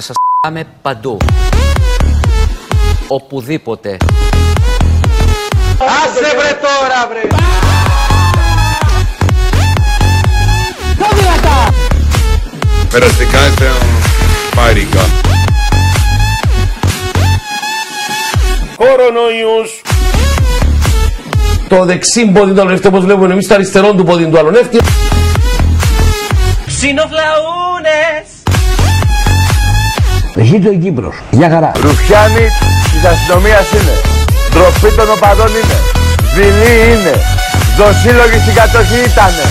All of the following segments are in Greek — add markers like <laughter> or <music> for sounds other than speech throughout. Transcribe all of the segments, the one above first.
Θα σας πάμε παντού. Οπουδήποτε. Άσε βρε τώρα βρε! Περαστικά είστε πάρικα. Κορονοϊούς! Το δεξί πόδι του αλωνεύτη όπως βλέπουμε εμείς το αριστερό του πόδι του αλωνεύτη. Ξινοφλαούνες! Ζήτω η Κύπρος. Γεια χαρά. Ρουφιάνοι της αστυνομίας είναι. Ντροπή των οπαδών είναι. Δειλή είναι. Δοσύλλογοι στην κατοχή ήτανε.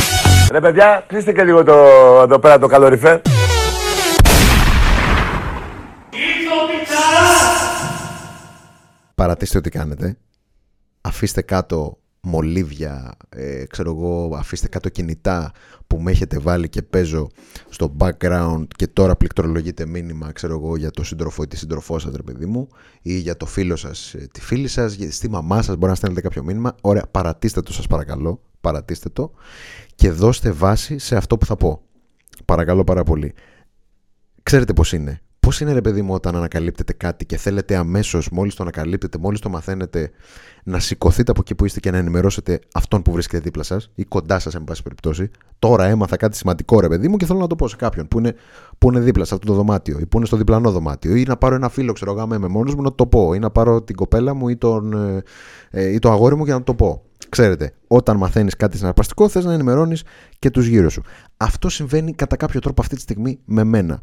Ρε παιδιά, κλείστε και λίγο το, εδώ πέρα το καλοριφέρ. Παρατήστε ό,τι κάνετε. Αφήστε κάτω μολύβια, ε, ξέρω εγώ, αφήστε κάτω κινητά που με έχετε βάλει και παίζω στο background και τώρα πληκτρολογείτε μήνυμα, ξέρω εγώ, για το σύντροφο ή τη σύντροφός σας, ρε παιδί μου, ή για το φίλο σας, ε, τη φίλη σας, για- στη μαμά σας, μπορεί να στέλνετε κάποιο μήνυμα. Ωραία, παρατήστε το σας παρακαλώ, παρατήστε το και δώστε βάση σε αυτό που θα πω. Παρακαλώ πάρα πολύ. Ξέρετε πώς είναι. Πώς είναι ρε παιδί μου όταν ανακαλύπτετε κάτι και θέλετε αμέσως μόλις το ανακαλύπτετε, μόλις το μαθαίνετε να σηκωθείτε από εκεί που είστε και να ενημερώσετε αυτόν που βρίσκεται δίπλα σας ή κοντά σας εν πάση περιπτώσει. Τώρα έμαθα κάτι σημαντικό ρε παιδί μου και θέλω να το πω σε κάποιον που είναι, που είναι δίπλα σε αυτό το δωμάτιο ή που είναι στο διπλανό δωμάτιο ή να πάρω ένα φίλο ξέρω εγώ άμα είμαι μόνος μου να το πω ή να πάρω την κοπέλα μου ή, τον, ε, ε, ή το αγόρι μου και να το πω. Ξέρετε, όταν μαθαίνεις κάτι συναρπαστικό, θες να ενημερώνεις και τους γύρω σου. Αυτό συμβαίνει κατά κάποιο τρόπο αυτή τη στιγμή με μένα.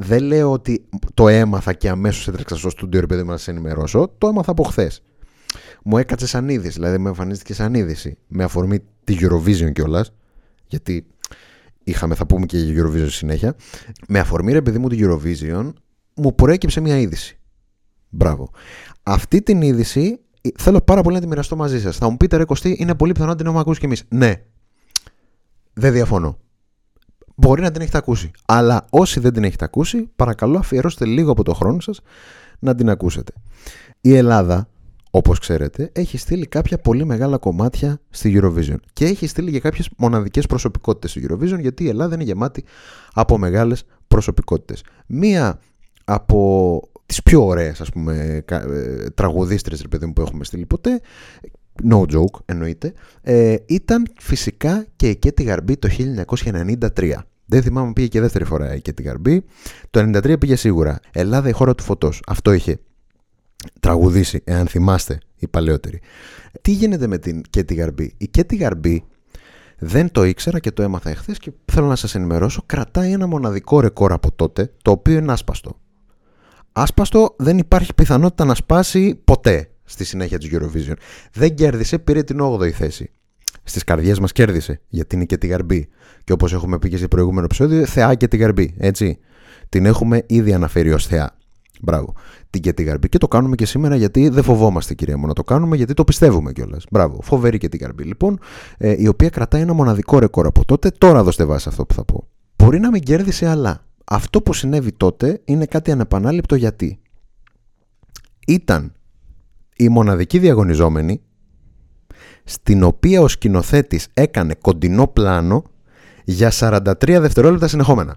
Δεν λέω ότι το έμαθα και αμέσως έτρεξα στο στούντιο ρε παιδί μου να σε ενημερώσω. Το έμαθα από χθες. Μου έκατσε σαν είδηση, δηλαδή με εμφανίστηκε σαν είδηση με αφορμή τη Eurovision κιόλας. Γιατί είχαμε, θα πούμε και για Eurovision συνέχεια. Με αφορμή ρε παιδί μου τη Eurovision, μου προέκυψε μια είδηση. Μπράβο. Αυτή την είδηση ε, θέλω πάρα πολύ να τη μοιραστώ μαζί σας. Θα μου πείτε, ρε Κωστή, είναι πολύ πιθανό να την έχουμε ακούσει κι εμείς. Ναι. Δεν διαφωνώ. Μπορεί να την έχετε ακούσει. Αλλά όσοι δεν την έχετε ακούσει, παρακαλώ αφιερώστε λίγο από το χρόνο σας να την ακούσετε. Η Ελλάδα, όπως ξέρετε, έχει στείλει κάποια πολύ μεγάλα κομμάτια στη Eurovision. Και έχει στείλει και κάποιες μοναδικές προσωπικότητες στη Eurovision, γιατί η Ελλάδα είναι γεμάτη από μεγάλες προσωπικότητες. Μία από τις πιο ωραίες ας πούμε κα- ε, τραγουδίστρες ρε παιδί μου που έχουμε στείλει ποτέ no joke εννοείται. Ε, ήταν φυσικά και η Κέτη Γαρμπή το 1993 δεν θυμάμαι αν πήγε και δεύτερη φορά η Κέτη Γαρμπή. Το 1993 πήγε σίγουρα. Ελλάδα η χώρα του φωτός. Αυτό είχε τραγουδήσει εάν θυμάστε οι παλαιότεροι. Τι γίνεται με την Κέτη Γαρμπή; Η Κέτη Γαρμπή δεν το ήξερα και το έμαθα εχθές και θέλω να σας ενημερώσω κρατάει ένα μοναδικό ρεκόρ από τότε το οποίο είναι άσπαστο. Άσπαστο δεν υπάρχει πιθανότητα να σπάσει ποτέ στη συνέχεια της Eurovision. Δεν κέρδισε, πήρε την 8η θέση. Στις καρδιές μας κέρδισε, γιατί είναι και τη γαρμπή. Και όπως έχουμε πει και σε προηγούμενο επεισόδιο, θεά και τη γαρμπή, έτσι. Την έχουμε ήδη αναφέρει ως θεά. Μπράβο. Την και τη γαρμπή. Και το κάνουμε και σήμερα γιατί δεν φοβόμαστε, κυρία μου, να το κάνουμε γιατί το πιστεύουμε κιόλας. Μπράβο. Φοβερή και τη γαρμπή. Λοιπόν, ε, η οποία κρατάει ένα μοναδικό ρεκόρ από τότε. Τώρα δώστε βάση αυτό που θα πω. Μπορεί να μην κέρδισε, αλλά αυτό που συνέβη τότε είναι κάτι ανεπανάληπτο γιατί ήταν η μοναδική διαγωνιζόμενη στην οποία ο σκηνοθέτης έκανε κοντινό πλάνο για 43 δευτερόλεπτα συνεχόμενα.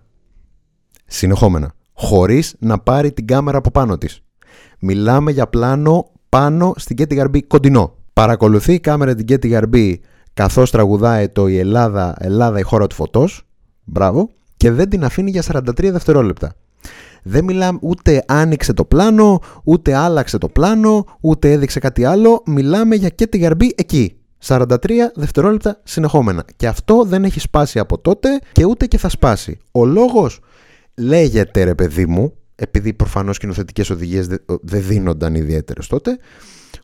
Συνεχόμενα. Χωρίς να πάρει την κάμερα από πάνω της. Μιλάμε για πλάνο πάνω στην Κέτη Γαρμπή κοντινό. Παρακολουθεί η κάμερα την Κέτη Γαρμπή καθώς τραγουδάει το «Η Ελλάδα, Ελλάδα η χώρα του φωτός». Μπράβο. Και δεν την αφήνει για 43 δευτερόλεπτα. Δεν μιλάμε ούτε άνοιξε το πλάνο, ούτε άλλαξε το πλάνο, ούτε έδειξε κάτι άλλο. Μιλάμε για και τη γαρμπή εκεί. 43 δευτερόλεπτα συνεχόμενα. Και αυτό δεν έχει σπάσει από τότε και ούτε και θα σπάσει. Ο λόγος λέγεται ρε παιδί μου, επειδή προφανώς σκηνοθετικές οδηγίες δεν δεν δίνονταν ιδιαίτερες τότε,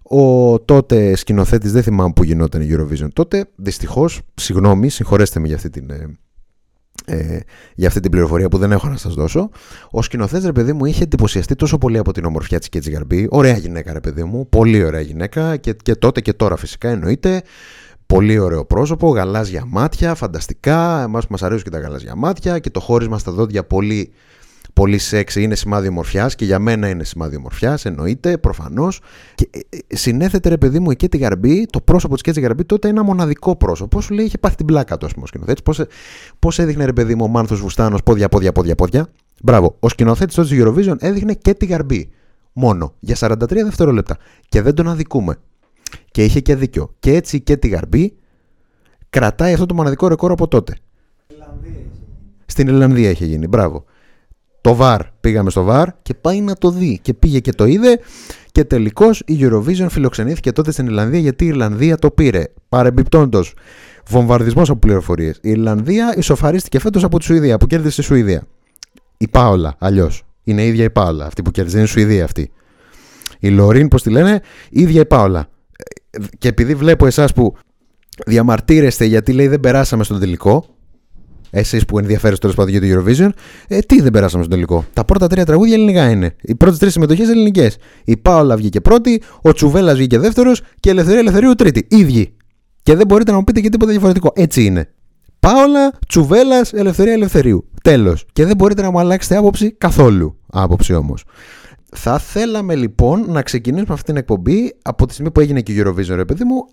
ο τότε σκηνοθέτης, δεν θυμάμαι που γινόταν η Eurovision τότε, δυστυχώς, συγγνώμη, συγχωρέστε με για αυτή την, ε, ε, για αυτή την πληροφορία που δεν έχω να σας δώσω. Ο σκηνοθέτης, ρε παιδί μου, είχε εντυπωσιαστεί τόσο πολύ από την ομορφιά της Κέτση Γαρμπή. Ωραία γυναίκα, ρε παιδί μου. Πολύ ωραία γυναίκα και, και τότε και τώρα φυσικά εννοείται. Πολύ ωραίο πρόσωπο, γαλάζια μάτια, φανταστικά. Εμάς που μας αρέσουν και τα γαλάζια μάτια και το χώρισμα στα δόντια πολύ, πολύ σεξι είναι σημάδι ομορφιάς και για μένα είναι σημάδι ομορφιάς, εννοείται, προφανώς. Και ε, ε, συνέθετε, ρε παιδί μου, η Κέτη Γαρμπή, το πρόσωπο της Κέτη Γαρμπή τότε ένα μοναδικό πρόσωπο. Σου λέει είχε πάθει την πλάκα του, ας πούμε, ο σκηνοθέτης. Πώς έδειχνε, ρε παιδί μου, ο Μάνθος Βουστάνος πόδια, πόδια, πόδια, πόδια. Μπράβο. Ο σκηνοθέτης τότε του Eurovision έδειχνε και τη γαρμπή. Μόνο για 43 δευτερόλεπτα. Και δεν τον αδικούμε. Και είχε και δίκιο. Και έτσι και τη γαρμπή κρατάει αυτό το μοναδικό ρεκόρ από τότε. Στην Ιρλανδία είχε γίνει. Μπράβο. Το VAR. Πήγαμε στο VAR και πάει να το δει. Και πήγε και το είδε. Και τελικώς η Eurovision φιλοξενήθηκε τότε στην Ιρλανδία γιατί η Ιρλανδία το πήρε. Παρεμπιπτόντως, βομβαρδισμός από πληροφορίες. Η Ιρλανδία ισοφαρίστηκε φέτος από τη Σουηδία που κέρδισε τη Σουηδία. Η Πάολα, αλλιώς. Είναι η ίδια η Πάολα. Αυτή που κέρδισε είναι η Σουηδία αυτή. Η Λωρίν, πώς τη λένε, η ίδια η Πάολα. Και επειδή βλέπω εσάς που διαμαρτύρεστε γιατί λέει δεν περάσαμε στον τελικό, εσείς που ενδιαφέρεστε τέλος πάντων για το Eurovision, ε, τι δεν περάσαμε στον τελικό. Τα πρώτα τρία τραγούδια ελληνικά είναι. Οι πρώτες τρεις συμμετοχές ελληνικές. Η Πάολα βγήκε πρώτη, ο Τσουβέλλα βγήκε δεύτερος και η Ελευθερία Ελευθερίου τρίτη. Ίδιοι. Και δεν μπορείτε να μου πείτε και τίποτα διαφορετικό. Έτσι είναι. Πάολα, Τσουβέλλα, Ελευθερία Ελευθερίου. Τέλος. Και δεν μπορείτε να μου αλλάξετε άποψη καθόλου. Άποψη όμως. Θα θέλαμε λοιπόν να ξεκινήσουμε αυτή την εκπομπή από τη στιγμή που έγινε και η Eurovision, ρε παιδί μου,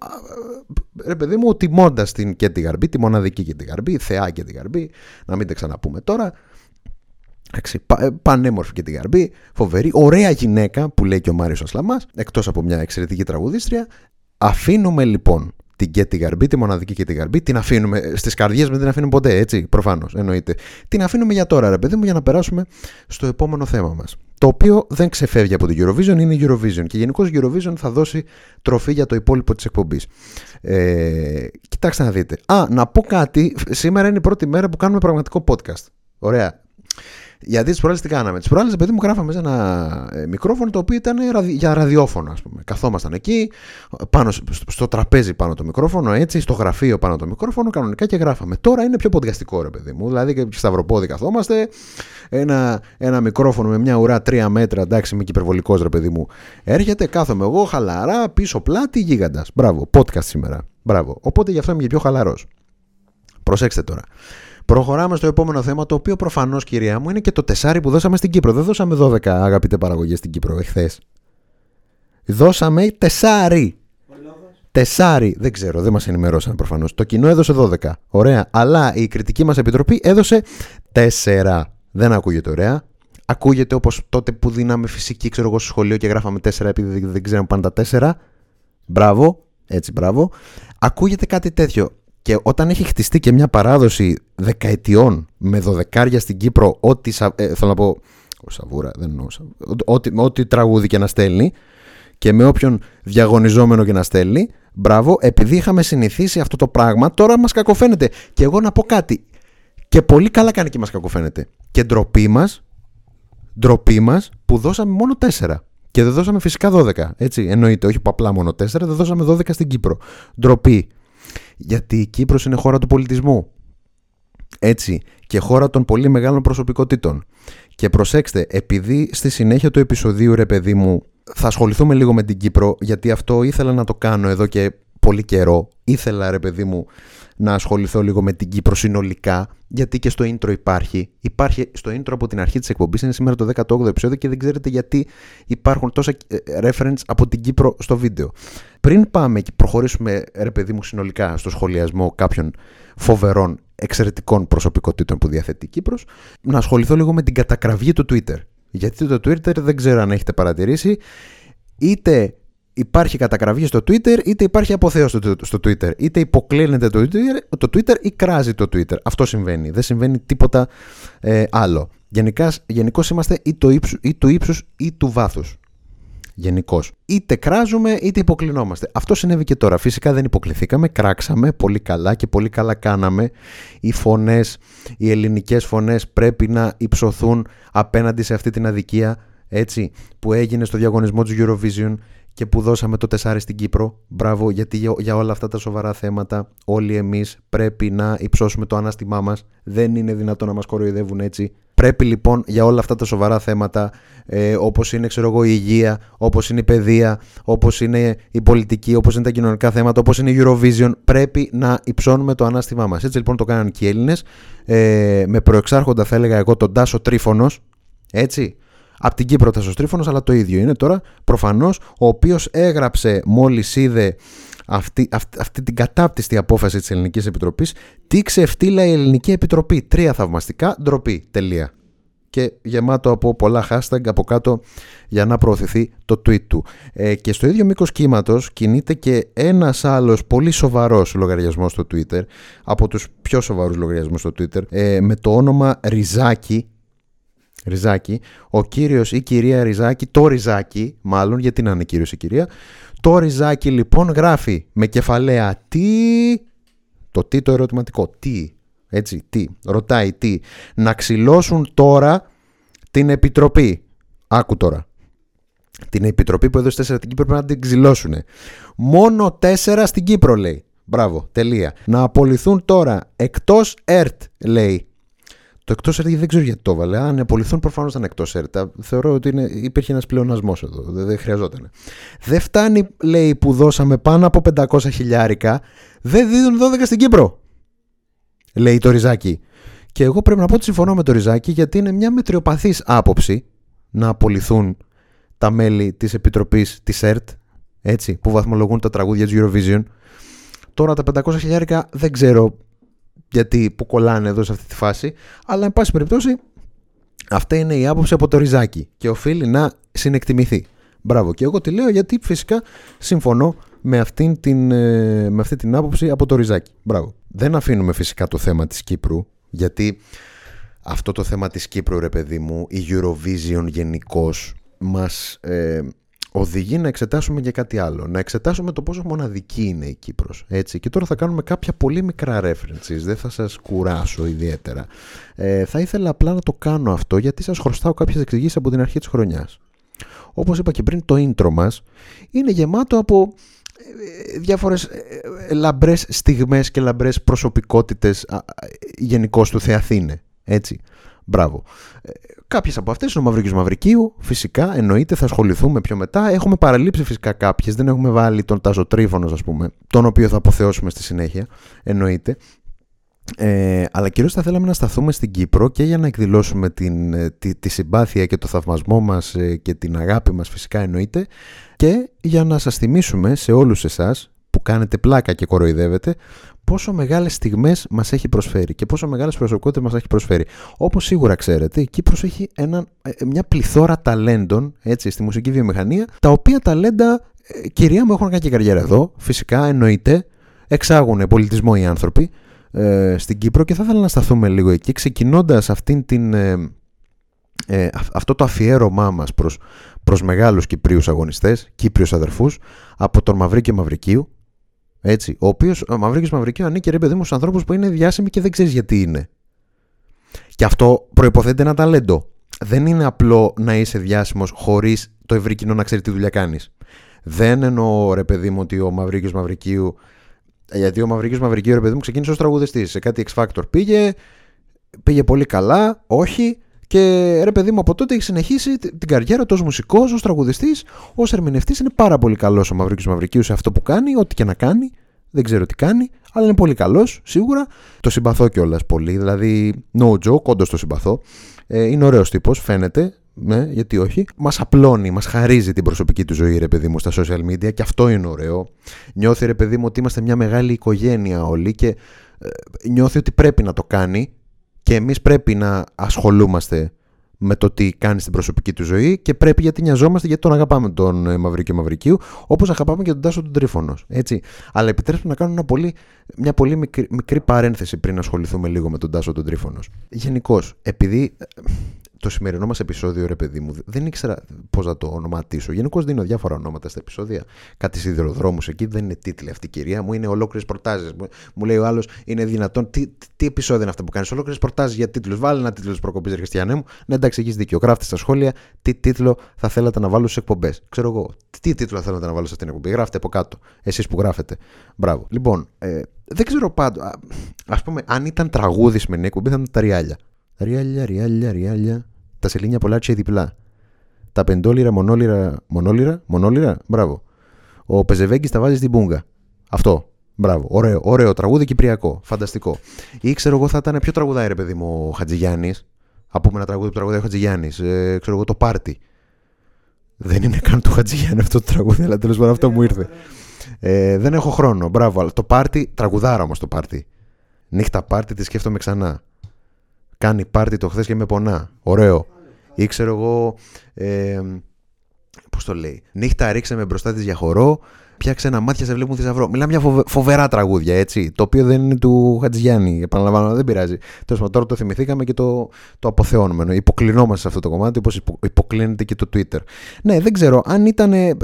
ρε παιδί μου, τιμώντας την και τη Γαρμπή, τη μοναδική και τη Γαρμπή, θεά και τη Γαρμπή, να μην τα ξαναπούμε τώρα. Εντάξει, πα, ε, πανέμορφη και τη Γαρμπή, φοβερή, ωραία γυναίκα που λέει και ο Μάριος Ασλαμάς, εκτός από μια εξαιρετική τραγουδίστρια. Αφήνουμε λοιπόν την και τη γαρμπή, τη μοναδική και τη γαρμπή, την αφήνουμε στις καρδιές δεν την αφήνουμε ποτέ, έτσι, προφανώς, εννοείται. Την αφήνουμε για τώρα, ρε παιδί μου, για να περάσουμε στο επόμενο θέμα μας. Το οποίο δεν ξεφεύγει από την Eurovision, είναι η Eurovision. Και γενικώς η Eurovision θα δώσει τροφή για το υπόλοιπο της εκπομπής. Ε, κοιτάξτε να δείτε. Α, να πω κάτι. Σήμερα είναι η πρώτη μέρα που κάνουμε πραγματικό podcast. Ωραία. Γιατί τις προάλλες τι κάναμε; Τις προάλλες, παιδί μου, γράφαμε σε ένα ε, μικρόφωνο το οποίο ήταν για ραδιόφωνο, ας πούμε. Καθόμασταν εκεί, πάνω, στο τραπέζι πάνω το μικρόφωνο, έτσι, στο γραφείο πάνω το μικρόφωνο, κανονικά και γράφαμε. Τώρα είναι πιο ποδιαστικό, ρε παιδί μου. Δηλαδή και σταυροπόδι καθόμαστε, ένα, ένα μικρόφωνο με μια ουρά τρία μέτρα, εντάξει, είμαι και υπερβολικός, ρε παιδί μου. Έρχεται, κάθομαι εγώ, χαλαρά, πίσω πλάτη, γίγαντας. Μπράβο, podcast σήμερα. Μπράβο. Οπότε γι' αυτό είμαι και πιο χαλαρός. Προσέξτε τώρα. Προχωράμε στο επόμενο θέμα, το οποίο προφανώς, κυρία μου, είναι και το τεσάρι που δώσαμε στην Κύπρο. Δεν δώσαμε 12 αγαπητέ παραγωγές στην Κύπρο εχθές. Δώσαμε τεσάρι. Τεσάρι, δεν ξέρω, δεν μας ενημερώσαν προφανώς. Το κοινό έδωσε 12. Ωραία. Αλλά η κριτική μας επιτροπή έδωσε 4. Δεν ακούγεται ωραία. Ακούγεται όπως τότε που δίναμε φυσική, ξέρω εγώ, στο σχολείο και γράφαμε 4 επειδή δεν ξέραμε πάντα 4. Μπράβο, έτσι μπράβο. Ακούγεται κάτι τέτοιο. Και όταν έχει χτιστεί και μια παράδοση δεκαετιών με δωδεκάρια στην Κύπρο, ό,τι. Ε, θέλω να πω. Ο Σαβούρα, δεν εννοώ. Ό,τι, ό,τι τραγούδι και να στέλνει και με όποιον διαγωνιζόμενο και να στέλνει, μπράβο, επειδή είχαμε συνηθίσει αυτό το πράγμα, τώρα μας κακοφαίνεται. Και εγώ να πω κάτι. Και πολύ καλά κάνει και μας κακοφαίνεται. Και ντροπή μας, ντροπή μας που δώσαμε μόνο 4. Και δεν δώσαμε φυσικά 12. Έτσι, εννοείται, όχι απλά μόνο 4, δεν δώσαμε 12 στην Κύπρο. Ντροπή γιατί η Κύπρος είναι χώρα του πολιτισμού. Έτσι, και χώρα των πολύ μεγάλων προσωπικότητων. Και προσέξτε, επειδή στη συνέχεια του επεισοδίου, ρε παιδί μου, θα ασχοληθούμε λίγο με την Κύπρο, γιατί αυτό ήθελα να το κάνω εδώ και πολύ καιρό. Ήθελα, ρε παιδί μου, να ασχοληθώ λίγο με την Κύπρο συνολικά, γιατί και στο intro υπάρχει. Υπάρχει στο intro από την αρχή της εκπομπής, είναι σήμερα το 18ο επεισόδιο και δεν ξέρετε γιατί υπάρχουν τόσα ε, reference από την Κύπρο στο βίντεο. Πριν πάμε και προχωρήσουμε, ρε παιδί μου, συνολικά στο σχολιασμό κάποιων φοβερών εξαιρετικών προσωπικότητων που διαθέτει η Κύπρος, να ασχοληθώ λίγο με την κατακραυγή του Twitter. Γιατί το Twitter δεν ξέρω αν έχετε παρατηρήσει, είτε υπάρχει κατακραυγή στο Twitter, είτε υπάρχει αποθέωση στο, Twitter. Είτε υποκλίνεται το Twitter, το Twitter ή κράζει το Twitter. Αυτό συμβαίνει. Δεν συμβαίνει τίποτα ε, άλλο. Γενικώς είμαστε ή, το ύψους, ή του ύψους ή του βάθους. Γενικώς. Είτε κράζουμε είτε υποκλεινόμαστε. Αυτό συνέβη και τώρα. Φυσικά δεν υποκληθήκαμε, κράξαμε πολύ καλά και πολύ καλά κάναμε. Οι φωνές, οι ελληνικές φωνές πρέπει να υψωθούν απέναντι σε αυτή την αδικία έτσι, που έγινε στο διαγωνισμό του Eurovision και που δώσαμε το τεσάρι στην Κύπρο. Μπράβο, γιατί για όλα αυτά τα σοβαρά θέματα όλοι εμείς πρέπει να υψώσουμε το ανάστημά μας. Δεν είναι δυνατόν να μας κοροϊδεύουν έτσι. Πρέπει λοιπόν για όλα αυτά τα σοβαρά θέματα, ε, όπως είναι ξέρω εγώ, η υγεία, όπως είναι η παιδεία, όπως είναι η πολιτική, όπως είναι τα κοινωνικά θέματα, όπως είναι η Eurovision, πρέπει να υψώνουμε το ανάστημά μας. Έτσι λοιπόν το κάναν και οι Έλληνες, ε, με προεξάρχοντα θα έλεγα εγώ τον Τάσο Τρίφωνος, έτσι, από την Κύπρο Τασοστρίφωνος αλλά το ίδιο είναι τώρα. Προφανώς ο οποίος έγραψε μόλις είδε αυτή, αυτή, αυτή την κατάπτυστη απόφαση της Ελληνικής Επιτροπής τι ξεφτύλα η Ελληνική Επιτροπή τρία θαυμαστικά ντροπή τελεία. Και γεμάτο από πολλά hashtag από κάτω για να προωθηθεί το tweet του. Ε, και στο ίδιο μήκος κύματος κινείται και ένας άλλος πολύ σοβαρός λογαριασμός στο Twitter, από τους πιο σοβαρούς λογαριασμούς στο Twitter, ε, με το όνομα Ριζάκη, Ριζάκη, ο κύριος ή κυρία Ριζάκη, το Ριζάκη, μάλλον γιατί να είναι κύριος ή κυρία, το Ριζάκη λοιπόν γράφει με κεφαλαία τι, το τι το ερωτηματικό, τι, έτσι, τι, ρωτάει τι, να ξυλώσουν τώρα την Επιτροπή. Άκου τώρα. Την Επιτροπή που έδωσε τέσσερα στην Κύπρο πρέπει να την ξυλώσουν. Μόνο τέσσερα στην Κύπρο λέει. Μπράβο, τελεία. Να απολυθούν τώρα εκτός ΕΡΤ λέει το εκτός ΕΡΤ δεν ξέρω γιατί το έβαλε. Αν απολυθούν, προφανώς ήταν εκτός ΕΡΤ. Θεωρώ ότι είναι, υπήρχε ένας πλεονασμός εδώ. Δεν, δεν χρειαζόταν. Δεν φτάνει, λέει, που δώσαμε πάνω από 500 χιλιάρικα. Δεν δίνουν 12 στην Κύπρο. Λέει το Ριζάκι. Και εγώ πρέπει να πω ότι συμφωνώ με το Ριζάκι γιατί είναι μια μετριοπαθής άποψη να απολυθούν τα μέλη της Επιτροπής της ΕΡΤ έτσι, που βαθμολογούν τα τραγούδια του Eurovision. Τώρα τα 500 χιλιάρικα δεν ξέρω γιατί που κολλάνε εδώ σε αυτή τη φάση. Αλλά, εν πάση περιπτώσει, αυτή είναι η άποψη από το ριζάκι και οφείλει να συνεκτιμηθεί. Μπράβο. Και εγώ τη λέω γιατί φυσικά συμφωνώ με, αυτήν την, ε, με αυτή την άποψη από το ριζάκι. Μπράβο. Δεν αφήνουμε φυσικά το θέμα της Κύπρου γιατί αυτό το θέμα της Κύπρου ρε παιδί μου, η Eurovision γενικώς μας ε, οδηγεί να εξετάσουμε και κάτι άλλο. Να εξετάσουμε το πόσο μοναδική είναι η Κύπρος. Έτσι. Και τώρα θα κάνουμε κάποια πολύ μικρά references. Δεν θα σας κουράσω ιδιαίτερα. Ε, θα ήθελα απλά να το κάνω αυτό γιατί σας χρωστάω κάποιες εξηγήσεις από την αρχή της χρονιάς. Όπως είπα και πριν το intro μας είναι γεμάτο από ε, διάφορες ε, ε, λαμπρές στιγμές και λαμπρές προσωπικότητες γενικώς του Θεαθήνε. Έτσι. Μπράβο. Κάποιες από αυτές είναι ο Μαυρίκιο Μαυρικίου. Φυσικά, εννοείται, θα ασχοληθούμε πιο μετά. Έχουμε παραλείψει φυσικά κάποιες. Δεν έχουμε βάλει τον Τάζο Τρίφωνος, ας πούμε, τον οποίο θα αποθεώσουμε στη συνέχεια. Εννοείται. Ε, αλλά κυρίως θα θέλαμε να σταθούμε στην Κύπρο και για να εκδηλώσουμε την, ε, τη, τη συμπάθεια και το θαυμασμό μας ε, και την αγάπη μας φυσικά εννοείται και για να σας θυμίσουμε σε όλους εσάς που κάνετε πλάκα και κοροϊδεύετε πόσο μεγάλες στιγμές μας έχει προσφέρει και πόσο μεγάλες προσωπικότητες μας έχει προσφέρει. Όπως σίγουρα ξέρετε, η Κύπρος έχει ένα, ε, μια πληθώρα ταλέντων έτσι, στη μουσική βιομηχανία, τα οποία ταλέντα, ε, κυρία μου, έχουν κάνει και καριέρα εδώ. Φυσικά, εννοείται, εξάγουν πολιτισμό οι άνθρωποι ε, στην Κύπρο και θα ήθελα να σταθούμε λίγο εκεί, ξεκινώντας αυτήν την. Ε, ε αυτό το αφιέρωμά μας προς, προς μεγάλους Κυπρίους αγωνιστές, Κύπριους αδερφούς, από τον Μαυρίκιο Μαυρικίου, έτσι, ο οποίος ο Μαυρίκης Μαυρικίου ανήκει ρε παιδί μου στους ανθρώπους που είναι διάσημοι και δεν ξέρεις γιατί είναι. Και αυτό προποθέτει ένα ταλέντο. Δεν είναι απλό να είσαι διάσημος χωρίς το ευρύ κοινό να ξέρει τι δουλειά κάνεις. Δεν εννοώ ρε παιδί μου ότι ο Μαυρίκιο Μαυρικίου. Γιατί ο Μαυρίκιο Μαυρικίου ρε παιδί μου ξεκίνησε ως τραγουδιστής. Σε κάτι X Factor πήγε, πήγε πολύ καλά, όχι. Και ρε παιδί μου από τότε έχει συνεχίσει την καριέρα του ως μουσικός, ως τραγουδιστής, ως ερμηνευτής. Είναι πάρα πολύ καλός ο Μαυρίκιο Μαυρικίους σε αυτό που κάνει, ό,τι και να κάνει. Δεν ξέρω τι κάνει, αλλά είναι πολύ καλός σίγουρα. Το συμπαθώ κιόλας πολύ. Δηλαδή, no joke, όντως το συμπαθώ. Ε, είναι ωραίος τύπος, φαίνεται. Ναι, γιατί όχι. Μας απλώνει, μας χαρίζει την προσωπική του ζωή, ρε παιδί μου, στα social media και αυτό είναι ωραίο. Νιώθει, ρε παιδί μου, ότι είμαστε μια μεγάλη οικογένεια όλοι και ε, νιώθει ότι πρέπει να το κάνει και εμείς πρέπει να ασχολούμαστε με το τι κάνει στην προσωπική του ζωή και πρέπει γιατί νοιαζόμαστε γιατί τον αγαπάμε τον ε, Μαυρίκιο Μαυρικίου όπως αγαπάμε και τον Τάσο τον Τρίφωνος. Έτσι. Αλλά επιτρέψτε να κάνω ένα πολύ, μια πολύ μικρή, μικρή παρένθεση πριν ασχοληθούμε λίγο με τον Τάσο τον Τρίφωνος. Γενικώς, επειδή ε, το σημερινό μας επεισόδιο, ρε παιδί μου, δεν ήξερα πώς να το ονοματίσω. Γενικώς δίνω διάφορα ονόματα στα επεισόδια. Κάτι σιδηροδρόμους εκεί δεν είναι τίτλοι αυτή, κυρία μου. Είναι ολόκληρες προτάσεις. Μου λέει ο άλλος, είναι δυνατόν. Τι, τι επεισόδια είναι αυτά που κάνεις. Ολόκληρες προτάσεις για τίτλους. Βάλει ένα τίτλο της προκοπής, Χριστιανέ μου. Ναι, εντάξει, έχεις δίκιο. Γράφτες στα σχόλια τι τίτλο θα θέλατε να βάλω στις εκπομπές. Ξέρω εγώ. Τι τίτλο θα θέλατε να βάλω σε αυτήν την εκπομπή. Γράφτε από κάτω. Εσείς που γράφετε. Μπράβο. Λοιπόν, ε, δεν ξέρω πάντω. Α πούμε, αν ήταν τραγούδι με εκπομπή θα ήταν τα ριάλια. Ριάλια, ριάλια, ριάλια τα σελήνια πολλά και διπλά. Τα πεντόλυρα, μονόλυρα, μονόλυρα, μονόλυρα, μπράβο. Ο Πεζεβέγκης τα βάζει στην πούγκα. Αυτό. Μπράβο. Ωραίο, ωραίο τραγούδι κυπριακό. Φανταστικό. Ή ξέρω εγώ θα ήταν πιο τραγουδάει ρε παιδί μου ο Χατζηγιάννης. Από ένα τραγούδι που τραγουδάει ο Χατζηγιάννης. Ε, ξέρω εγώ το πάρτι. Δεν είναι καν του Χατζηγιάννη αυτό το τραγούδι, αλλά τέλος πάντων αυτό μου ήρθε. Ε, δεν έχω χρόνο. Μπράβο. Αλλά το πάρτι, τραγουδάρα όμως το πάρτι. Νύχτα πάρτι, τη σκέφτομαι ξανά. Κάνει πάρτι το χθες και με πονά. Ωραίο. Ή ξέρω εγώ. Ε, Πώς το λέει. Νύχτα ρίξε με μπροστά της για χορό. Πιάξε ένα μάτια σε βλέπουν θησαυρό. Μιλάμε μια φοβε- φοβερά τραγούδια, έτσι. Το οποίο δεν είναι του Χατζηγιάννη. Επαναλαμβάνω, δεν πειράζει. Τέλος πάντων, τώρα το θυμηθήκαμε και το, το αποθεώνουμε. Εννοεί, Υποκλεινόμαστε σε αυτό το κομμάτι, όπως υποκλίνεται και το Twitter. Ναι, δεν ξέρω. Αν ήταν ε,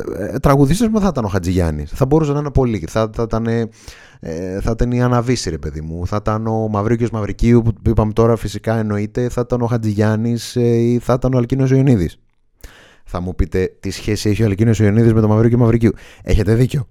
τραγουδιστή, μα θα ήταν ο Χατζηγιάννης. Θα μπορούσε να είναι πολύ. Θα, θα ήταν. ε, ε, θα ήταν η Αναβίση, ρε παιδί μου. Θα ήταν ο Μαυρίκιος Μαυρικίου, που είπαμε τώρα φυσικά εννοείται. Θα ήταν ο Χατζηγιάννης ή θα ήταν ο Αλκίνος Ιωνίδη. Θα μου πείτε τι σχέση έχει ο Αλκίνο Ιωνίδη με τον Μαυρίκιο Μαυρικίου. Έχετε δίκιο.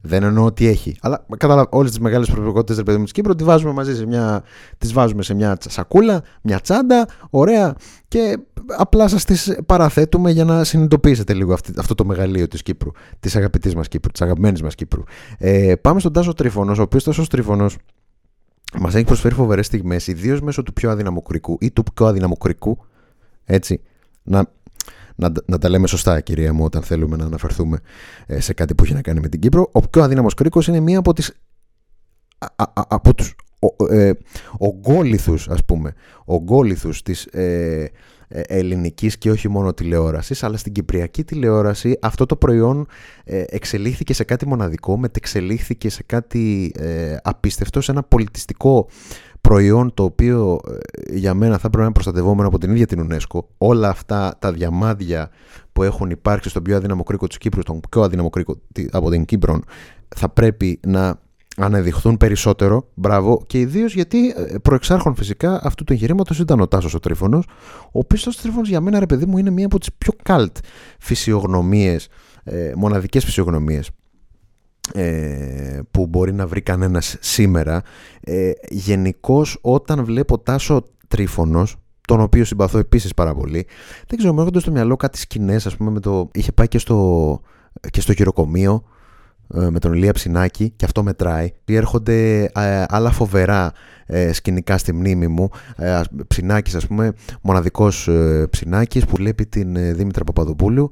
Δεν εννοώ ότι έχει. Αλλά κατάλαβα όλες τις μεγάλες προσωπικότητε ρε παιδί μου της Κύπρου τι βάζουμε μαζί σε μια, τις βάζουμε σε μια τσα- σακούλα, μια τσάντα, ωραία. Και απλά σας τις παραθέτουμε για να συνειδητοποιήσετε λίγο αυτή, αυτό το μεγαλείο της Κύπρου, της αγαπητής μας Κύπρου, της αγαπημένης μας Κύπρου. Ε, πάμε στον Τάσο Τρίφωνο, ο οποίος Τάσος Τρίφωνο μας έχει προσφέρει φοβερές στιγμές, ιδίως μέσω του πιο αδύναμου κρικού ή του πιο αδύναμου κρικού. Έτσι. Να, να, να τα λέμε σωστά, κυρία μου, όταν θέλουμε να αναφερθούμε ε, σε κάτι που έχει να κάνει με την Κύπρο. Ο πιο αδύναμος κρίκος είναι μία από τις α, α, από τους ο, ε, ογκόληθους, ας πούμε, ογκόληθους της ε, ε, ελληνικής και όχι μόνο τηλεόρασης, αλλά στην κυπριακή τηλεόραση αυτό το προϊόν ε, εξελίχθηκε σε κάτι μοναδικό, μετεξελίχθηκε σε κάτι ε, απίστευτο, σε ένα πολιτιστικό προϊόν το οποίο ε, για μένα θα πρέπει να είναι προστατευόμενο από την ίδια την UNESCO. Όλα αυτά τα διαμάδια που έχουν υπάρξει στον πιο αδύναμο κρίκο της Κύπρου, στον πιο αδύναμο κρίκο τη- από την Κύπρο, θα πρέπει να αναδειχθούν περισσότερο. Μπράβο. Και ιδίως γιατί ε, προεξάρχον φυσικά αυτού του εγχειρήματος ήταν ο Τάσος ο Τρίφωνος, ο οποίος ο Τρίφωνος για μένα, ρε παιδί μου, είναι μία από τις πιο καλτ φυσιογνωμίες, ε, μοναδικές φυσιογνωμίες ε, που μπορεί να βρει κανένας σήμερα. Ε, Γενικώς όταν βλέπω Τάσο Τρίφωνος τον οποίο συμπαθώ επίσης πάρα πολύ δεν ξέρω μου έρχονται στο μυαλό κάτι σκηνές ας πούμε με το... είχε πάει και στο, και στο χειροκομείο ε, με τον Ηλία Ψινάκη και αυτό μετράει. Έρχονται ε, άλλα φοβερά ε, σκηνικά στη μνήμη μου. Ε, ας- Ψινάκης ας πούμε μοναδικός ε, Ψινάκης που βλέπει την ε, Δήμητρα Παπαδοπούλου.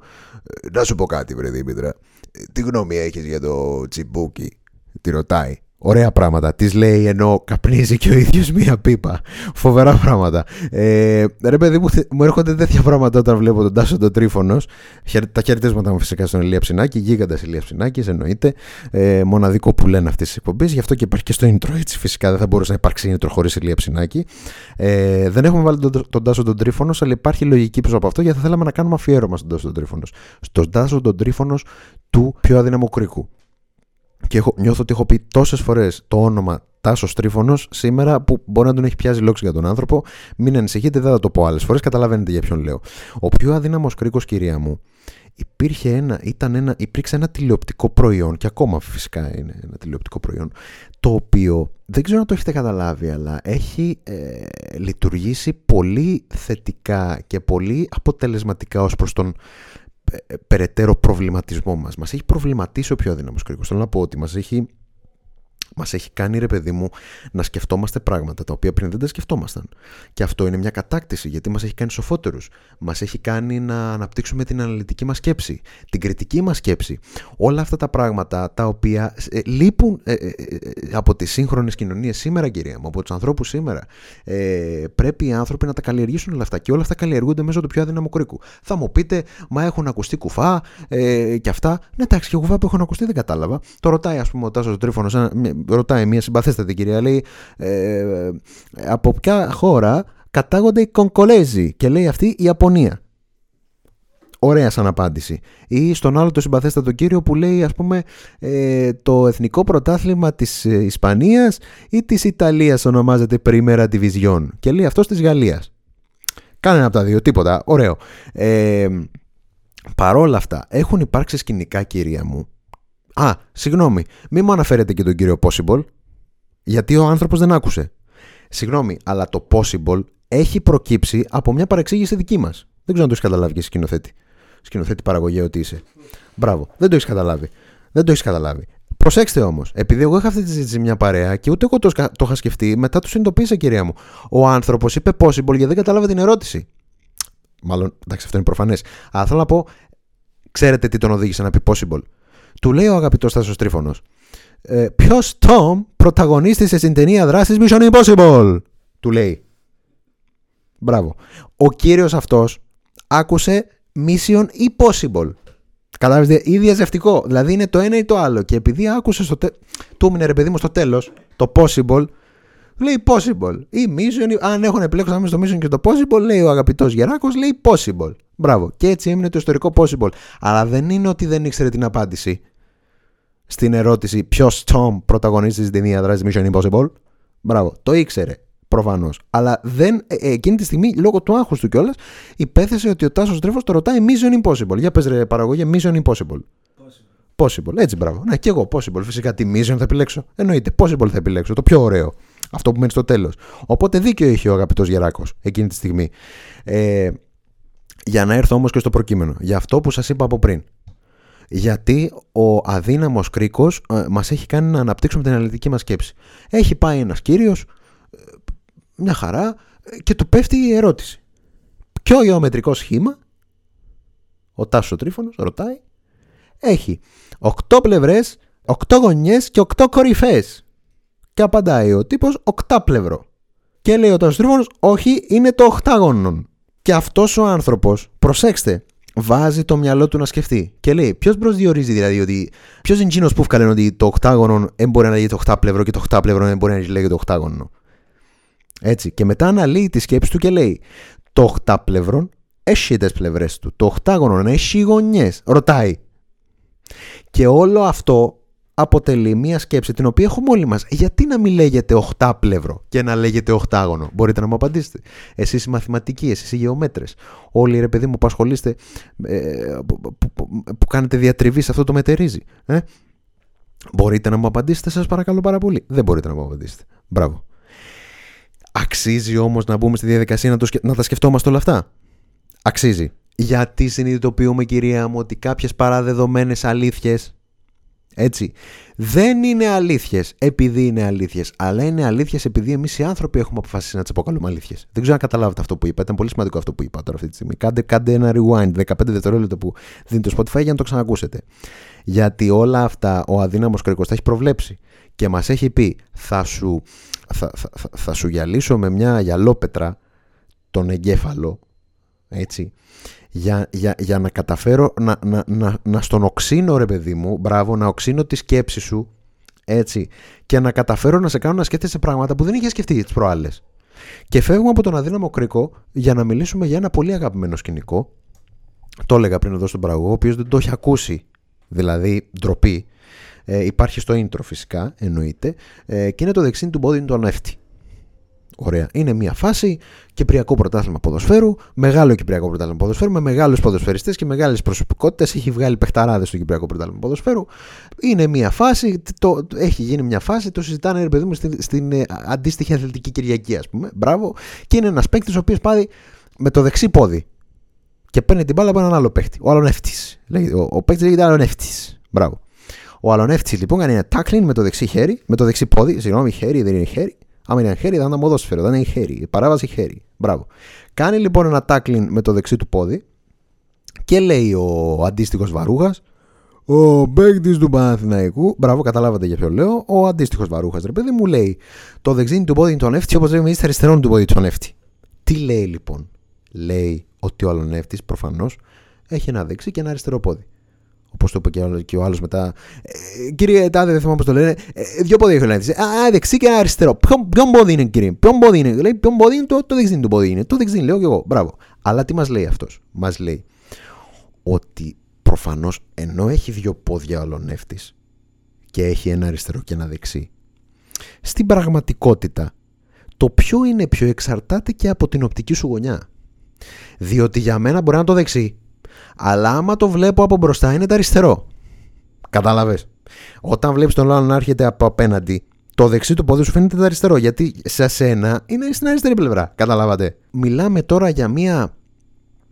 «Ε, να σου πω κάτι βρε Δήμητρα. Ε, τι γνώμη έχεις για το τσιμπούκι τη ρωτάει Ωραία πράγματα. Τη λέει ενώ καπνίζει και ο ίδιος μία πίπα. Φοβερά πράγματα. Ε, ρε παιδί μου, θε- μου έρχονται τέτοια πράγματα όταν βλέπω τον Τάσο τον Τρίφωνος. Τα χαιρετίσματα μου φυσικά στον Ηλία Ψινάκη. Γίγαντας Ηλία Ψινάκης, εννοείται. Ε, μοναδικό που λένε αυτή τη εκπομπή. Γι' αυτό και υπάρχει και στο intro έτσι. Φυσικά δεν θα μπορούσε να υπάρξει intro χωρίς Ηλία Ψινάκη. Ε, δεν έχουμε βάλει τον, τον Τάσο τον Τρίφωνος, αλλά υπάρχει λογική πίσω από αυτό γιατί θα θέλαμε να κάνουμε αφιέρωμα στον Τάσο τον Τρίφωνος. Στον Τάσο τον Τρίφωνος του πιο αδύναμου κρίκου και έχω, νιώθω ότι έχω πει τόσες φορές το όνομα Τάσος Τρίφωνος σήμερα που μπορεί να τον έχει πιάσει λόξη για τον άνθρωπο. Μην ανησυχείτε, δεν θα το πω άλλες φορές. Καταλαβαίνετε για ποιον λέω. Ο πιο αδύναμος κρίκος, κυρία μου, υπήρχε ένα, ήταν ένα, υπήρξε ένα τηλεοπτικό προϊόν και ακόμα φυσικά είναι ένα τηλεοπτικό προϊόν το οποίο δεν ξέρω αν το έχετε καταλάβει αλλά έχει ε, λειτουργήσει πολύ θετικά και πολύ αποτελεσματικά ως προς τον ε, ε, περαιτέρω προβληματισμό μας. Μας έχει προβληματίσει ο πιο αδύναμος κρίκος. Θέλω να πω ότι μας έχει μας έχει κάνει ρε παιδί μου να σκεφτόμαστε πράγματα τα οποία πριν δεν τα σκεφτόμασταν. Και αυτό είναι μια κατάκτηση γιατί μας έχει κάνει σοφότερους. Μας έχει κάνει να αναπτύξουμε την αναλυτική μας σκέψη, την κριτική μας σκέψη. Όλα αυτά τα πράγματα τα οποία ε, λείπουν ε, ε, ε, από τις σύγχρονες κοινωνίες σήμερα κυρία μου, από τους ανθρώπους σήμερα. Ε, πρέπει οι άνθρωποι να τα καλλιεργήσουν όλα αυτά και όλα αυτά καλλιεργούνται μέσω του πιο αδύναμου κρίκου. Θα μου πείτε, μα έχουν ακουστεί κουφά ε, και αυτά. Ναι, εντάξει, και κουφά που έχουν ακουστεί δεν κατάλαβα. Το ρωτάει, ας πούμε, ο Τάσος Τρίφωνο, ρωτάει μια συμπαθέστατη κυρία, λέει ε, από ποια χώρα κατάγονται οι Κονκολέζοι; Και λέει αυτή η Ιαπωνία. Ωραία σαν απάντηση. Ή στον άλλο το συμπαθέστατο κύριο που λέει ας πούμε ε, το εθνικό πρωτάθλημα της ε, Ισπανίας ή της Ιταλίας ονομάζεται Primera Division και λέει αυτός της Γαλλίας. Κάνε ένα από τα δύο, τίποτα. Ωραίο. Ε, παρόλα αυτά έχουν υπάρξει σκηνικά κυρία μου Α, συγγνώμη, μην μου αναφέρετε και τον κύριο Possible, γιατί ο άνθρωπος δεν άκουσε. Συγγνώμη, αλλά το Possible έχει προκύψει από μια παρεξήγηση δική μας. Δεν ξέρω αν το έχεις καταλάβει και εσύ σκηνοθέτη. Σκηνοθέτη παραγωγέ ότι είσαι. Μπράβο, δεν το έχεις καταλάβει. Δεν το έχεις καταλάβει. Προσέξτε όμως, επειδή εγώ είχα αυτή τη συζήτηση μια παρέα και ούτε εγώ το, σκα- το είχα σκεφτεί, μετά το συνειδητοποίησα, κυρία μου. Ο άνθρωπος είπε possible γιατί δεν κατάλαβε την ερώτηση. Μάλλον, εντάξει, αυτό είναι προφανές. Αλλά θέλω να πω, ξέρετε τι τον οδήγησε να πει possible; Του λέει ο αγαπητός Τάσο Τρίφωνος. Ε, Ποιος Tom πρωταγωνίστησε στην ταινία δράσης Mission Impossible, του λέει. Μπράβο. Ο κύριος αυτός άκουσε Mission Impossible. Κατάλαβες, ή διαζευτικό. Δηλαδή είναι το ένα ή το άλλο. Και επειδή άκουσε στο τέλο. Του έμεινε ρε παιδί μου στο τέλος το possible. Λέει possible. Ή mission. Αν έχουν επιλέξει να στο mission και το possible, λέει ο αγαπητός Γεράκος, λέει possible. Μπράβο. Και έτσι έμεινε το ιστορικό possible. Αλλά δεν είναι ότι δεν ήξερε την απάντηση στην ερώτηση ποιος Tom πρωταγωνίστης στην ταινία δράση Mission Impossible. Μπράβο. Το ήξερε. Προφανώς. Αλλά δεν, ε, ε, εκείνη τη στιγμή, λόγω του άγχους του κιόλας, υπέθεσε ότι ο Τάσος Τρέφος το ρωτάει Mission Impossible. Για πες ρε παραγωγή, Mission Impossible. Possible. Έτσι, μπράβο. Ναι, και εγώ possible. Φυσικά τι mission θα επιλέξω. Εννοείται. Possible θα επιλέξω. Το πιο ωραίο. Αυτό που μένει στο τέλος. Οπότε δίκιο είχε ο αγαπητός Γεράκος εκείνη τη στιγμή. Ε, για να έρθω όμως και στο προκείμενο. Για αυτό που σας είπα από πριν. Γιατί ο αδύναμος κρίκος ε, μας έχει κάνει να αναπτύξουμε την αναλυτική μας σκέψη. Έχει πάει ένας κύριος, ε, μια χαρά, ε, και του πέφτει η ερώτηση. Ποιο γεωμετρικό σχήμα, ο Τάσος Τρίφωνος ρωτάει, έχει 8 πλευρές, 8 γωνιές και 8 κορυφές. Και απαντάει ο τύπος 8 πλευρό. Και λέει ο Τάσο Τρίφωνο, Όχι, είναι το οχτάγωνο. Και αυτός ο άνθρωπος, προσέξτε, βάζει το μυαλό του να σκεφτεί. Και λέει, ποιος προσδιορίζει δηλαδή ότι. Ποιος είναι εκείνος που έφκαλε ότι το οκτάγωνο δεν μπορεί να λέγεται οχτάπλευρο και το οχτάπλευρο δεν μπορεί να λέγεται οχτάγωνο. Έτσι. Και μετά αναλύει τη σκέψη του και λέει, το οχτάπλευρο έχει τις πλευρές του. Το οχτάγωνο έχει γωνιές. Ρωτάει. Και όλο αυτό αποτελεί μια σκέψη την οποία έχουμε όλοι μας. Γιατί να μην λέγεται οχτάπλευρο και να λέγεται οχτάγωνο, μπορείτε να μου απαντήσετε. Εσείς οι μαθηματικοί, εσείς οι γεωμέτρες, όλοι ρε παιδί μου που ασχολείστε, ε, που, που, που, κάνετε διατριβή σε αυτό το μετερίζει. Ε; Μπορείτε να μου απαντήσετε, σας παρακαλώ πάρα πολύ. Δεν μπορείτε να μου απαντήσετε. Μπράβο. Αξίζει όμως να μπούμε στη διαδικασία να, το, να τα σκεφτόμαστε όλα αυτά; Αξίζει. Γιατί συνειδητοποιούμε, κυρία μου, ότι κάποιες παραδεδομένες αλήθειες έτσι. Δεν είναι αλήθειες επειδή είναι αλήθειες, αλλά είναι αλήθειες επειδή εμείς οι άνθρωποι έχουμε αποφασίσει να τις αποκαλούμε αλήθειες. Δεν ξέρω αν καταλάβετε αυτό που είπα. Ήταν πολύ σημαντικό αυτό που είπα τώρα αυτή τη στιγμή. Κάντε, κάντε ένα rewind 15 δευτερόλεπτα που δίνει το Spotify για να το ξανακούσετε. Γιατί όλα αυτά ο αδύναμος κρίκος τα έχει προβλέψει και μας έχει πει θα σου, θα, θα, θα, θα σου γυαλίσω με μια γυαλόπετρα τον εγκέφαλο έτσι για, για, για να καταφέρω να, να, να, να στον οξύνω ρε παιδί μου, μπράβο, να οξύνω τη σκέψη σου, έτσι, και να καταφέρω να σε κάνω να σκέφτεσαι πράγματα που δεν είχες σκεφτεί τις προάλλες. Και φεύγουμε από τον αδύναμο κρίκο για να μιλήσουμε για ένα πολύ αγαπημένο σκηνικό. Το έλεγα πριν εδώ στον παραγωγό, ο οποίος δεν το έχει ακούσει, δηλαδή ντροπή. Ε, υπάρχει στο intro φυσικά, εννοείται, ε, και είναι το δεξί του body του ανέφτη. Ωραία. Είναι μια φάση Κυπριακό Πρωτάθλημα Ποδοσφαίρου, μεγάλο Κυπριακό Πρωτάθλημα Ποδοσφαίρου, με μεγάλους ποδοσφαιριστές και μεγάλες προσωπικότητες. Έχει βγάλει παιχταράδες στο Κυπριακό Πρωτάθλημα Ποδοσφαίρου. Είναι μια φάση, το, έχει γίνει μια φάση, το συζητάνε ρε παιδί μου στην, στην ε, αντίστοιχη αθλητική Κυριακή, ας πούμε. Μπράβο. Και είναι ένας παίκτης ο οποίος πάει με το δεξί πόδι και παίρνει την μπάλα από έναν άλλο παίκτη. Ο Αλονεύτη. Ο, ο παίκτης λέγεται Αλονεύτη. Μπράβο. Ο Αλονεύτη λοιπόν κάνει ένα tackling με το δεξί χέρι, με το δεξί πόδι, συγγνώμη, χέρι δεν είναι χέρι, Άμα είναι χέρι, θα ήταν ποδόσφαιρο, δεν είναι χέρι. Παράβαση χέρι. Μπράβο. Κάνει λοιπόν ένα τάκλιν με το δεξί του πόδι και λέει ο αντίστοιχος Βαρούγας, ο παίκτης του Παναθηναϊκού, μπράβο, καταλάβατε για ποιο λέω, ο αντίστοιχος Βαρούχα, ρε παιδί μου λέει, το δεξί του πόδι είναι τον έφτη, όπως λέμε, είστε αριστερόν του πόδι τον έφτη. Τι λέει λοιπόν, λέει ότι ο Αλονεύτη προφανώς έχει ένα δεξί και ένα αριστερό πόδι. Όπως το είπε και ο άλλο μετά. Ε, κύριε Τάδε, δεν θυμάμαι πώς το λένε. Ε, δύο πόδια έχει ο Λέντι. Α, δεξί και αριστερό. Ποιον, ποιον πόδι είναι, κύριε. Ποιον πόδι είναι; Λέει, ποιον πόδι είναι, το, το δεξί του πόδι είναι. Το δεξί, λέω και εγώ. Μπράβο. Αλλά τι μας λέει αυτός; Μας λέει ότι προφανώς ενώ έχει δύο πόδια ο Αλονεύτη και έχει ένα αριστερό και ένα δεξί, στην πραγματικότητα το ποιο είναι πιο εξαρτάται και από την οπτική σου γωνιά. Διότι για μένα μπορεί να το δεξί αλλά άμα το βλέπω από μπροστά είναι το αριστερό. Κατάλαβες. Όταν βλέπεις τον άλλο να έρχεται από απέναντι, το δεξί του πόδι σου φαίνεται το αριστερό. Γιατί σε σένα είναι στην αριστερή πλευρά. Καταλάβατε. Μιλάμε τώρα για μία.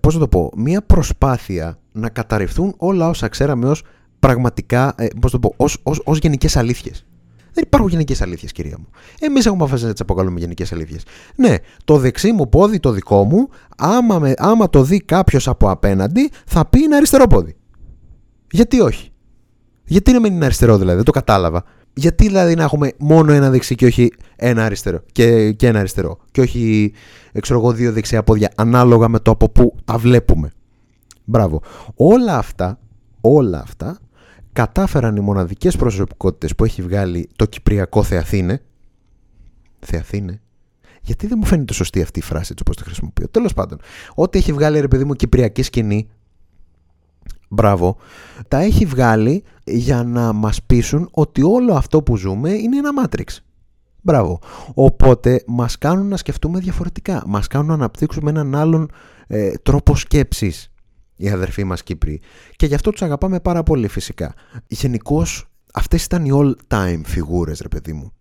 Πώς θα το πω, μία προσπάθεια να καταρριφθούν όλα όσα ξέραμε ως πραγματικά, ε, πώς το πω, ως, ως, ως γενικές αλήθειες. Δεν υπάρχουν γενικές αλήθειες, κυρία μου. Εμείς έχουμε αποφασίσει να τις αποκαλούμε γενικές αλήθειες. Ναι, το δεξί μου πόδι, το δικό μου, άμα, με, άμα το δει κάποιος από απέναντι, θα πει είναι αριστερό πόδι. Γιατί όχι; Γιατί να μην είναι αριστερό δηλαδή, δεν το κατάλαβα. Γιατί δηλαδή να έχουμε μόνο ένα δεξί και όχι ένα αριστερό και, και ένα αριστερό; Και όχι ξέρω εγώ, δύο δεξιά πόδια ανάλογα με το από πού τα βλέπουμε. Μπράβο. Όλα αυτά, όλα αυτά κατάφεραν οι μοναδικές προσωπικότητες που έχει βγάλει το Κυπριακό Θεαθήνε. Θεαθήνε. Γιατί δεν μου φαίνεται σωστή αυτή η φράση έτσι όπως τη χρησιμοποιώ. Τέλος πάντων, ό,τι έχει βγάλει ρε παιδί μου Κυπριακή σκηνή, μπράβο, τα έχει βγάλει για να μας πείσουν ότι όλο αυτό που ζούμε είναι ένα Matrix. Μπράβο. Οπότε μας κάνουν να σκεφτούμε διαφορετικά. Μας κάνουν να αναπτύξουμε έναν άλλον ε, τρόπο σκέψης οι αδερφοί μας Κύπροι. Και γι' αυτό τους αγαπάμε πάρα πολύ φυσικά. Γενικώς αυτές ήταν οι all-time φιγούρες ρε παιδί μου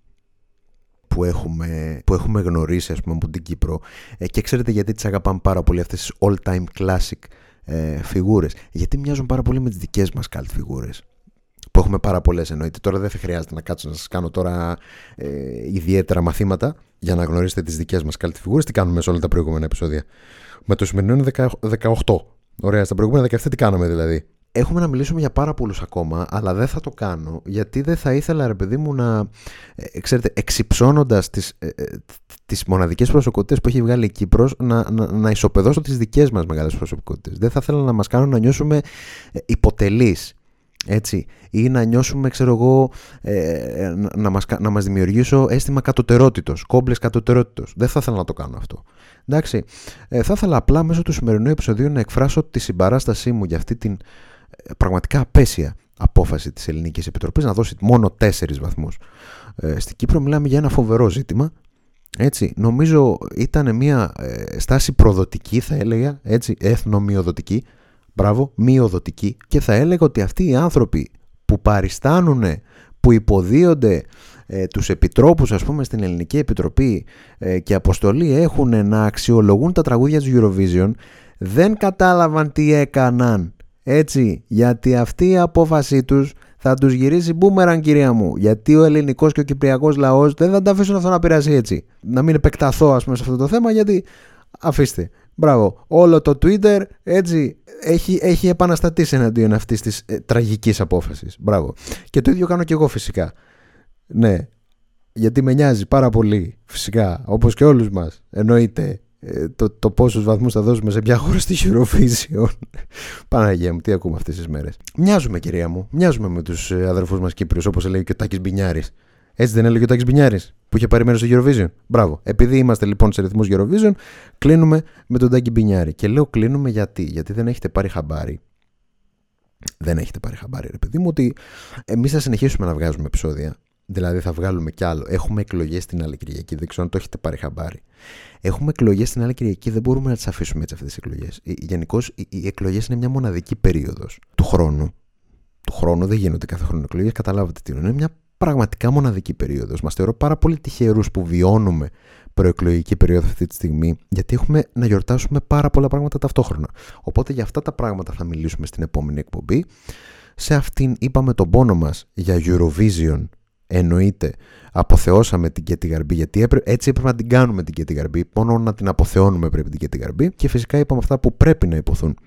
που έχουμε, που έχουμε γνωρίσει ας πούμε από την Κύπρο. Ε, και ξέρετε γιατί τις αγαπάμε πάρα πολύ αυτές τις all-time classic ε, φιγούρες; Γιατί μοιάζουν πάρα πολύ με τις δικές μας cult φιγούρες που έχουμε πάρα πολλές εννοείται. Τώρα δεν θα χρειάζεται να κάτσω να σας κάνω τώρα ε, ιδιαίτερα μαθήματα για να γνωρίσετε τις δικές μας cult φιγούρες. Τι κάνουμε σε όλα τα προηγούμενα επεισόδια. Με το σημερινό είναι 18 Ωραία, στα προηγούμενα 17 τι κάναμε δηλαδή. Έχουμε να μιλήσουμε για πάρα πολλούς ακόμα, αλλά δεν θα το κάνω γιατί δεν θα ήθελα, ρε παιδί μου, να. Ε, ξέρετε, εξυψώνοντας τις ε, ε, τις μοναδικές προσωπικότητες που έχει βγάλει η Κύπρος, να, να, να ισοπεδώσω τις δικές μας μεγάλες προσωπικότητες. Δεν θα ήθελα να μας κάνουν να νιώσουμε ε, υποτελείς. Έτσι, ή να νιώσουμε, ξέρω εγώ, ε, να, μας, να μας δημιουργήσω αίσθημα κατωτερότητος, κόμπλες κατωτερότητος. Δεν θα ήθελα να το κάνω αυτό. Εντάξει, ε, θα ήθελα απλά μέσω του σημερινού επεισοδίου να εκφράσω τη συμπαράστασή μου για αυτή την ε, πραγματικά απέσια απόφαση της Ελληνικής Επιτροπής να δώσει μόνο τέσσερις βαθμούς. Ε, στην Κύπρο μιλάμε για ένα φοβερό ζήτημα. Έτσι, νομίζω ήταν μια ε, στάση προδοτική θα έλεγα, έτσι, εθνομιοδοτική, μπράβο, μειοδοτική και θα έλεγα ότι αυτοί οι άνθρωποι που παριστάνουν, που υποδίονται ε, τους επιτρόπους ας πούμε στην Ελληνική Επιτροπή ε, και αποστολή έχουν να αξιολογούν τα τραγούδια του Eurovision δεν κατάλαβαν τι έκαναν. Έτσι γιατί αυτή η απόφασή τους θα τους γυρίσει μπούμεραν κυρία μου. Γιατί ο ελληνικός και ο κυπριακός λαός δεν θα τα αφήσουν αυτό να πειράσει έτσι. Να μην επεκταθώ ας πούμε σε αυτό το θέμα γιατί αφήστε Μπράβο. Όλο το Twitter έτσι έχει, έχει επαναστατήσει εναντίον αυτής της ε, τραγικής απόφασης. Μπράβο. Και το ίδιο κάνω και εγώ φυσικά. Ναι. Γιατί με νοιάζει πάρα πολύ φυσικά, όπως και όλους μας. Εννοείται ε, το, το πόσους βαθμούς θα δώσουμε σε ποια χώρα στη Eurovision. <laughs> Παναγία μου, τι ακούμε αυτές τις μέρες. Μοιάζουμε, κυρία μου. Μοιάζουμε με τους ε, αδερφούς μας Κύπριους, όπως λέει και ο Τάκης Μπινιάρης. Έτσι δεν έλεγε ο Τάκης Μπινιάρης που είχε πάρει μέρος στο Eurovision. Μπράβο. Επειδή είμαστε λοιπόν σε ρυθμούς Eurovision, κλείνουμε με τον Τάκη Μπινιάρη. Και λέω κλείνουμε γιατί. Γιατί δεν έχετε πάρει χαμπάρι. Δεν έχετε πάρει χαμπάρι, ρε παιδί μου, ότι εμείς θα συνεχίσουμε να βγάζουμε επεισόδια. Δηλαδή θα βγάλουμε κι άλλο. Έχουμε εκλογές την άλλη Κυριακή. Δεν ξέρω αν το έχετε πάρει χαμπάρι. Έχουμε εκλογές την άλλη Κυριακή. Δεν μπορούμε να τις αφήσουμε έτσι αυτές τις εκλογές. Γενικώς οι εκλογές είναι μια μοναδική περίοδος του χρόνου. Του χρόνου δεν γίνονται κάθε χρόνο εκλογές. Καταλάβατε τι είναι. Είναι μια πραγματικά μοναδική περίοδος. Μας θεωρώ πάρα πολύ τυχερούς που βιώνουμε προεκλογική περίοδο αυτή τη στιγμή, γιατί έχουμε να γιορτάσουμε πάρα πολλά πράγματα ταυτόχρονα. Οπότε για αυτά τα πράγματα θα μιλήσουμε στην επόμενη εκπομπή. Σε αυτήν είπαμε τον πόνο μας για Eurovision εννοείται αποθεώσαμε την Κέτη Γαρμπή γιατί έτσι έπρεπε να την κάνουμε την Κέτη Γαρμπή μόνο να την αποθεώνουμε πρέπει την Κέτη Γαρμπή και φυσικά είπαμε αυτά που πρέπει να υποθούν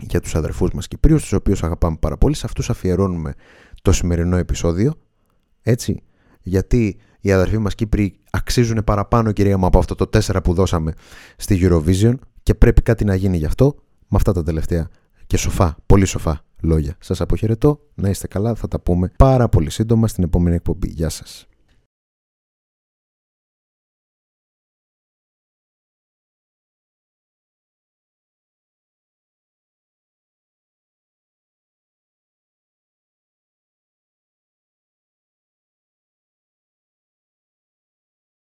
για τους αδερφούς μας Κυπρίους τους οποίους αγαπάμε πάρα πολύ σε αυτούς αφιερώνουμε το σημερινό επεισόδιο έτσι. Γιατί οι αδερφοί μας Κύπροι αξίζουν παραπάνω κυρία μου από αυτό το 4 που δώσαμε στη Eurovision και πρέπει κάτι να γίνει γι' αυτό με αυτά τα τελευταία και σοφά, πολύ σοφά λόγια. Σας αποχαιρετώ, να είστε καλά, θα τα πούμε πάρα πολύ σύντομα στην επόμενη εκπομπή. Γεια σας.